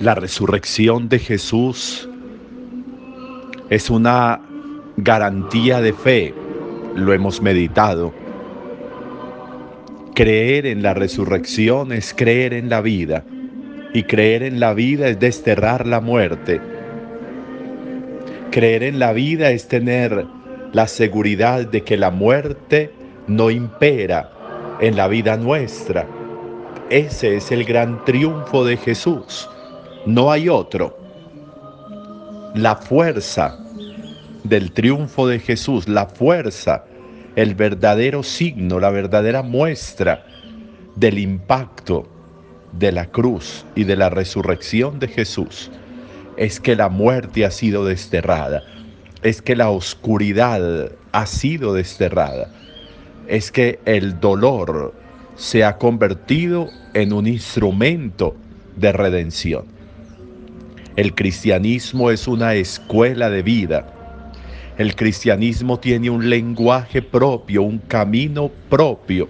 La resurrección de Jesús es una garantía de fe, lo hemos meditado. Creer en la resurrección es creer en la vida y creer en la vida es desterrar la muerte. Creer en la vida es tener la seguridad de que la muerte no impera en la vida nuestra. Ese es el gran triunfo de Jesús no hay otro. La fuerza del triunfo de Jesús, la fuerza, el verdadero signo, la verdadera muestra del impacto de la cruz y de la resurrección de Jesús es que la muerte ha sido desterrada, es que la oscuridad ha sido desterrada, es que el dolor se ha convertido en un instrumento de redención. El cristianismo es una escuela de vida. El cristianismo tiene un lenguaje propio, un camino propio.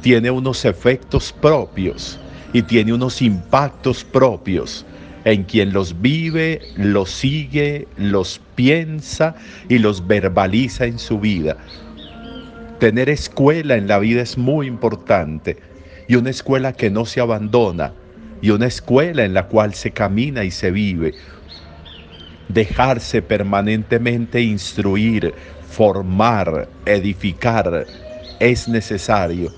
Tiene unos efectos propios y tiene unos impactos propios en quien los vive, los sigue, los piensa y los verbaliza en su vida. Tener escuela en la vida es muy importante y una escuela que no se abandona, y una escuela en la cual se camina y se vive. Dejarse permanentemente instruir, formar, edificar es necesario.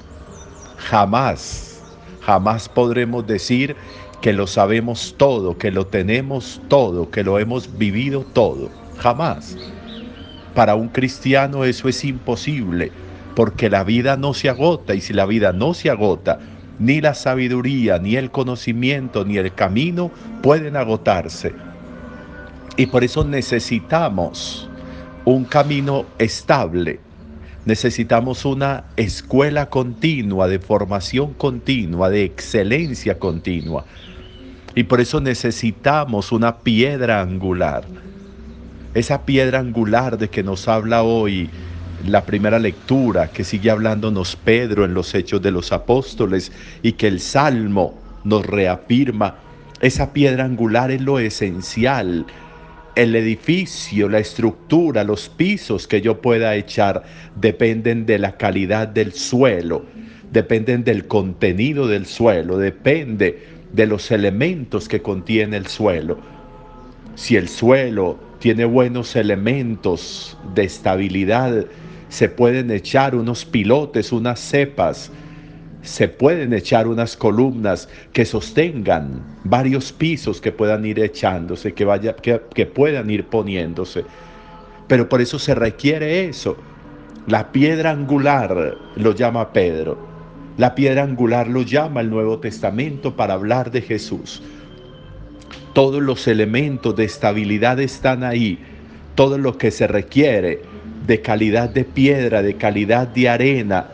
Jamás, jamás podremos decir que lo sabemos todo, que lo tenemos todo, que lo hemos vivido todo. Jamás. Para un cristiano eso es imposible, porque la vida no se agota y si la vida no se agota, ni la sabiduría, ni el conocimiento, ni el camino pueden agotarse. Y por eso necesitamos un camino estable. Necesitamos una escuela continua, de formación continua, de excelencia continua. Y por eso necesitamos una piedra angular. Esa piedra angular de que nos habla hoy la primera lectura que sigue hablándonos Pedro en los Hechos de los Apóstoles y que el Salmo nos reafirma, esa piedra angular es lo esencial. El edificio, la estructura, los pisos que yo pueda echar dependen de la calidad del suelo, dependen del contenido del suelo, depende de los elementos que contiene el suelo. Si el suelo tiene buenos elementos de estabilidad, se pueden echar unos pilotes, unas cepas, se pueden echar unas columnas que sostengan varios pisos que puedan ir echándose, que, vaya, que, que puedan ir poniéndose. Pero por eso se requiere eso. La piedra angular lo llama Pedro. La piedra angular lo llama el Nuevo Testamento para hablar de Jesús. Todos los elementos de estabilidad están ahí. Todo lo que se requiere de calidad de piedra, de calidad de arena.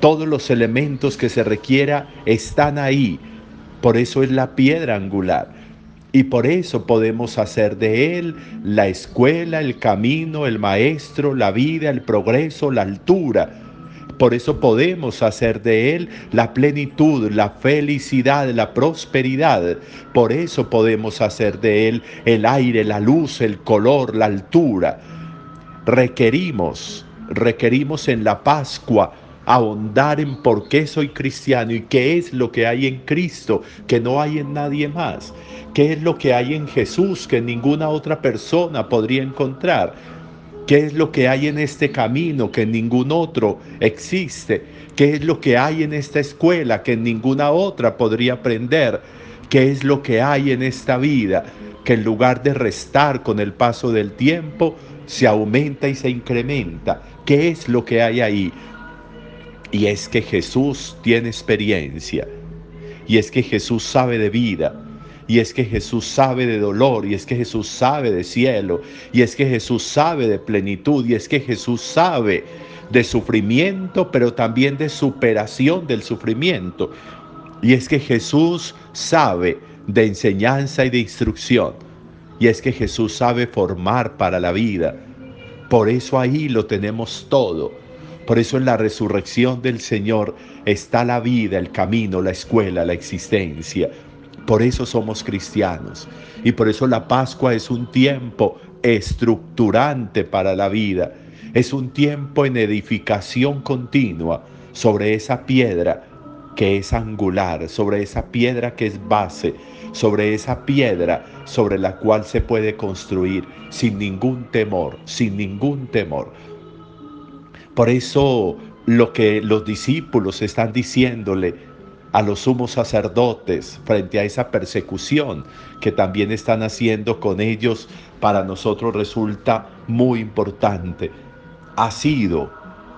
Todos los elementos que se requiera están ahí. Por eso es la piedra angular. Y por eso podemos hacer de él la escuela, el camino, el maestro, la vida, el progreso, la altura. Por eso podemos hacer de Él la plenitud, la felicidad, la prosperidad. Por eso podemos hacer de Él el aire, la luz, el color, la altura requerimos, requerimos en la Pascua ahondar en por qué soy cristiano y qué es lo que hay en Cristo que no hay en nadie más, qué es lo que hay en Jesús que ninguna otra persona podría encontrar, qué es lo que hay en este camino que ningún otro existe, qué es lo que hay en esta escuela que ninguna otra podría aprender, qué es lo que hay en esta vida que en lugar de restar con el paso del tiempo, se aumenta y se incrementa. ¿Qué es lo que hay ahí? Y es que Jesús tiene experiencia. Y es que Jesús sabe de vida. Y es que Jesús sabe de dolor, y es que Jesús sabe de cielo, y es que Jesús sabe de plenitud, y es que Jesús sabe de sufrimiento, pero también de superación del sufrimiento. Y es que Jesús sabe de enseñanza y de instrucción. Y es que Jesús sabe formar para la vida. Por eso ahí lo tenemos todo. Por eso en la resurrección del Señor está la vida, el camino, la escuela, la existencia. Por eso somos cristianos. Y por eso la Pascua es un tiempo estructurante para la vida. Es un tiempo en edificación continua sobre esa piedra que es angular, sobre esa piedra que es base, sobre esa piedra sobre la cual se puede construir sin ningún temor, sin ningún temor. Por eso lo que los discípulos están diciéndole a los sumos sacerdotes frente a esa persecución que también están haciendo con ellos, para nosotros resulta muy importante. Ha sido,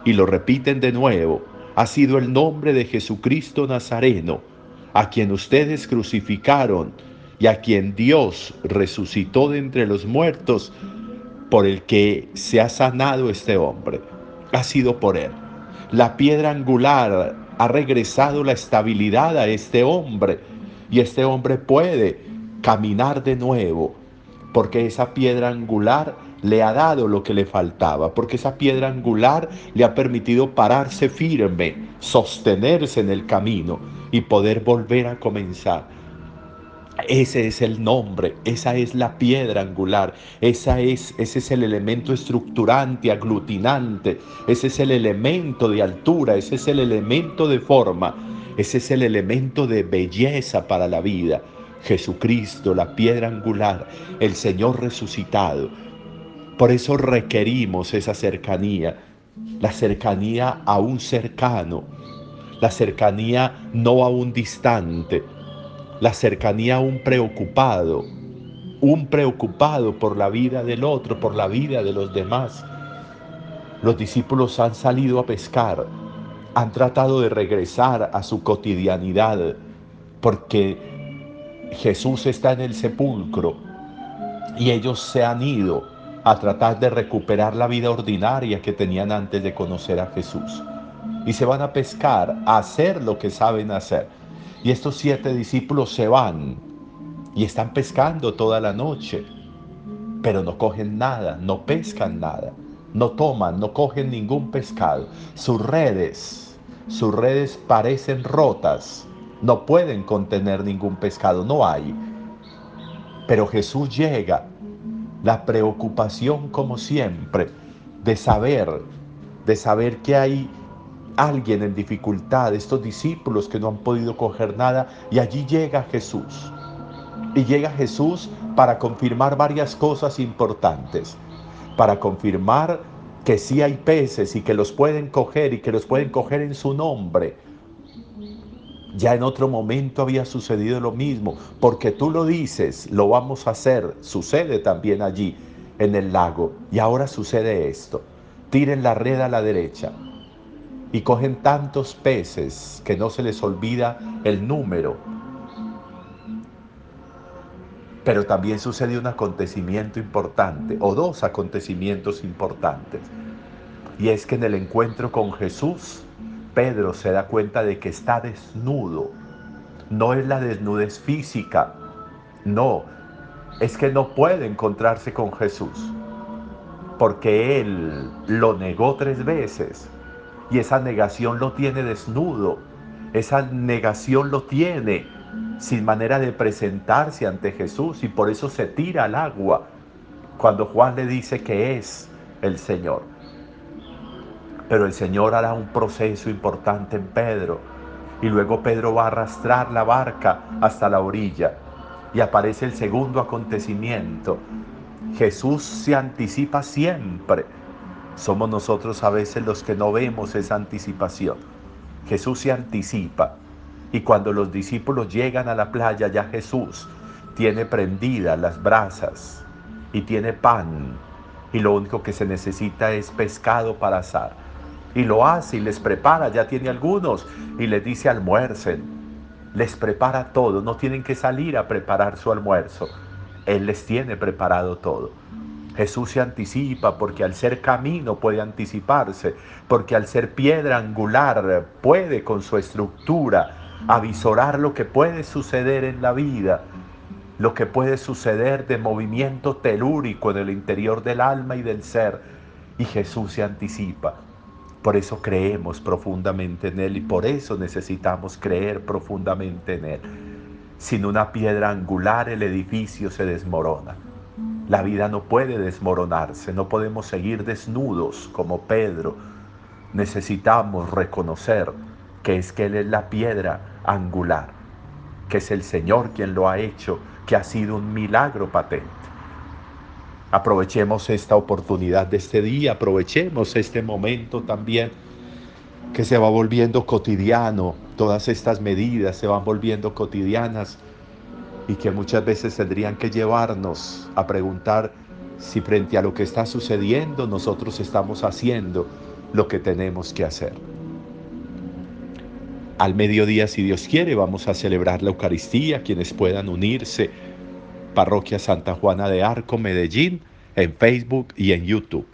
y lo repiten de nuevo, ha sido el nombre de Jesucristo Nazareno, a quien ustedes crucificaron y a quien Dios resucitó de entre los muertos, por el que se ha sanado este hombre. Ha sido por él. La piedra angular ha regresado la estabilidad a este hombre y este hombre puede caminar de nuevo, porque esa piedra angular le ha dado lo que le faltaba, porque esa piedra angular le ha permitido pararse firme, sostenerse en el camino y poder volver a comenzar. Ese es el nombre, esa es la piedra angular, esa es, ese es el elemento estructurante, aglutinante, ese es el elemento de altura, ese es el elemento de forma, ese es el elemento de belleza para la vida. Jesucristo, la piedra angular, el Señor resucitado, por eso requerimos esa cercanía, la cercanía a un cercano, la cercanía no a un distante, la cercanía a un preocupado, un preocupado por la vida del otro, por la vida de los demás. Los discípulos han salido a pescar, han tratado de regresar a su cotidianidad, porque Jesús está en el sepulcro. Y ellos se han ido a tratar de recuperar la vida ordinaria que tenían antes de conocer a Jesús. Y se van a pescar, a hacer lo que saben hacer. Y estos siete discípulos se van y están pescando toda la noche, pero no cogen nada, no pescan nada, no toman, no cogen ningún pescado. Sus redes, sus redes parecen rotas, no pueden contener ningún pescado, no hay. Pero Jesús llega la preocupación como siempre de saber, de saber que hay alguien en dificultad, estos discípulos que no han podido coger nada, y allí llega Jesús. Y llega Jesús para confirmar varias cosas importantes, para confirmar que sí hay peces y que los pueden coger y que los pueden coger en su nombre, ya en otro momento había sucedido lo mismo, porque tú lo dices, lo vamos a hacer, sucede también allí en el lago. Y ahora sucede esto, tiren la red a la derecha y cogen tantos peces que no se les olvida el número. Pero también sucede un acontecimiento importante, o dos acontecimientos importantes. Y es que en el encuentro con Jesús, Pedro se da cuenta de que está desnudo. No es la desnudez física, no, es que no puede encontrarse con Jesús, porque él lo negó tres veces y esa negación lo tiene desnudo, esa negación lo tiene sin manera de presentarse ante Jesús y por eso se tira al agua cuando Juan le dice que es el Señor. Pero el Señor hará un proceso importante en Pedro. Y luego Pedro va a arrastrar la barca hasta la orilla. Y aparece el segundo acontecimiento. Jesús se anticipa siempre. Somos nosotros a veces los que no vemos esa anticipación. Jesús se anticipa. Y cuando los discípulos llegan a la playa, ya Jesús tiene prendidas las brasas y tiene pan y lo único que se necesita es pescado para asar. Y lo hace y les prepara, ya tiene algunos, y les dice almuercen. Les prepara todo, no tienen que salir a preparar su almuerzo. Él les tiene preparado todo. Jesús se anticipa porque al ser camino puede anticiparse, porque al ser piedra angular puede con su estructura avisorar lo que puede suceder en la vida, lo que puede suceder de movimiento telúrico en el interior del alma y del ser. Y Jesús se anticipa. Por eso creemos profundamente en Él y por eso necesitamos creer profundamente en Él. Sin una piedra angular el edificio se desmorona. La vida no puede desmoronarse, no podemos seguir desnudos como Pedro. Necesitamos reconocer que es que Él es la piedra angular, que es el Señor quien lo ha hecho que ha sido un milagro patente. Aprovechemos esta oportunidad de este día, aprovechemos este momento también que se va volviendo cotidiano, todas estas medidas se van volviendo cotidianas y que muchas veces tendrían que llevarnos a preguntar si frente a lo que está sucediendo nosotros estamos haciendo lo que tenemos que hacer. Al mediodía, si Dios quiere, vamos a celebrar la Eucaristía, quienes puedan unirse. Parroquia Santa Juana de Arco, Medellín, en Facebook y en YouTube.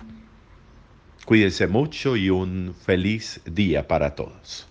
Cuídense mucho y un feliz día para todos.